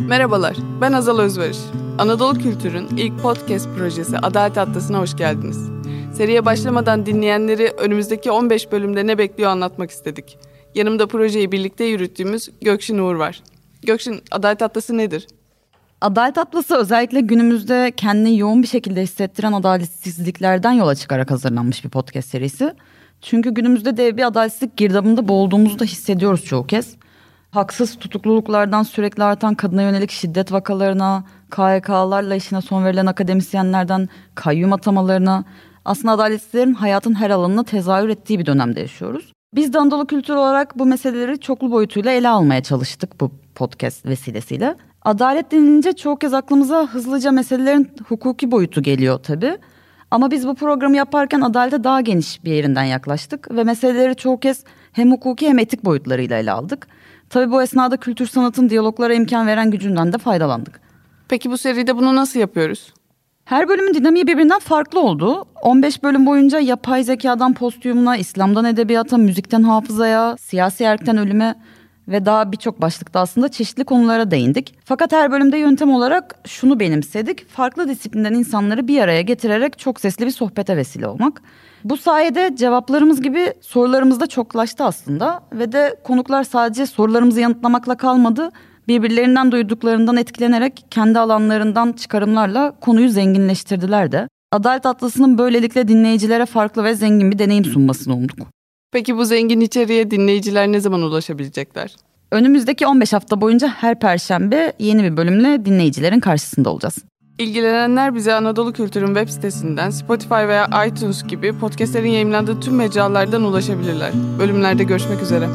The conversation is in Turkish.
Merhabalar, ben Azal Özvarış. Anadolu Kültür'ün ilk podcast projesi Adalet Atlası'na hoş geldiniz. Seriye başlamadan dinleyenleri önümüzdeki 15 bölümde ne bekliyor anlatmak istedik. Yanımda projeyi birlikte yürüttüğümüz Gökşin Uğur var. Gökşin, Adalet Atlası nedir? Adalet Atlası özellikle günümüzde kendini yoğun bir şekilde hissettiren adaletsizliklerden yola çıkarak hazırlanmış bir podcast serisi. Çünkü günümüzde de bir adaletsizlik girdabında boğulduğumuzu da hissediyoruz çoğu kez. Haksız tutukluluklardan sürekli artan kadına yönelik şiddet vakalarına, KYK'larla işine son verilen akademisyenlerden kayyum atamalarına, aslında adaletsizlerin hayatın her alanına tezahür ettiği bir dönemde yaşıyoruz. Biz de Anadolu Kültür olarak bu meseleleri çoklu boyutuyla ele almaya çalıştık bu podcast vesilesiyle. Adalet denilince çoğu kez aklımıza hızlıca meselelerin hukuki boyutu geliyor tabii. Ama biz bu programı yaparken adalete daha geniş bir yerinden yaklaştık ve meseleleri çoğu kez hem hukuki hem etik boyutlarıyla ele aldık. Tabii bu esnada kültür sanatın diyaloglara imkan veren gücünden de faydalandık. Peki bu seride bunu nasıl yapıyoruz? Her bölümün dinamiği birbirinden farklı oldu. 15 bölüm boyunca yapay zekadan postüyumuna, İslam'dan edebiyata, müzikten hafızaya, siyasi erkten ölüme ve daha birçok başlıkta aslında çeşitli konulara değindik. Fakat her bölümde yöntem olarak şunu benimsedik. Farklı disiplinden insanları bir araya getirerek çok sesli bir sohbete vesile olmak. Bu sayede cevaplarımız gibi sorularımız da çoklaştı aslında ve de konuklar sadece sorularımızı yanıtlamakla kalmadı. Birbirlerinden duyduklarından etkilenerek kendi alanlarından çıkarımlarla konuyu zenginleştirdiler de. Adalet Atlası'nın böylelikle dinleyicilere farklı ve zengin bir deneyim sunmasını umduk. Peki bu zengin içeriğe dinleyiciler ne zaman ulaşabilecekler? Önümüzdeki 15 hafta boyunca her perşembe yeni bir bölümle dinleyicilerin karşısında olacağız. İlgilenenler bize Anadolu Kültür'ün web sitesinden, Spotify veya iTunes gibi podcastlerin yayınlandığı tüm mecralardan ulaşabilirler. Bölümlerde görüşmek üzere.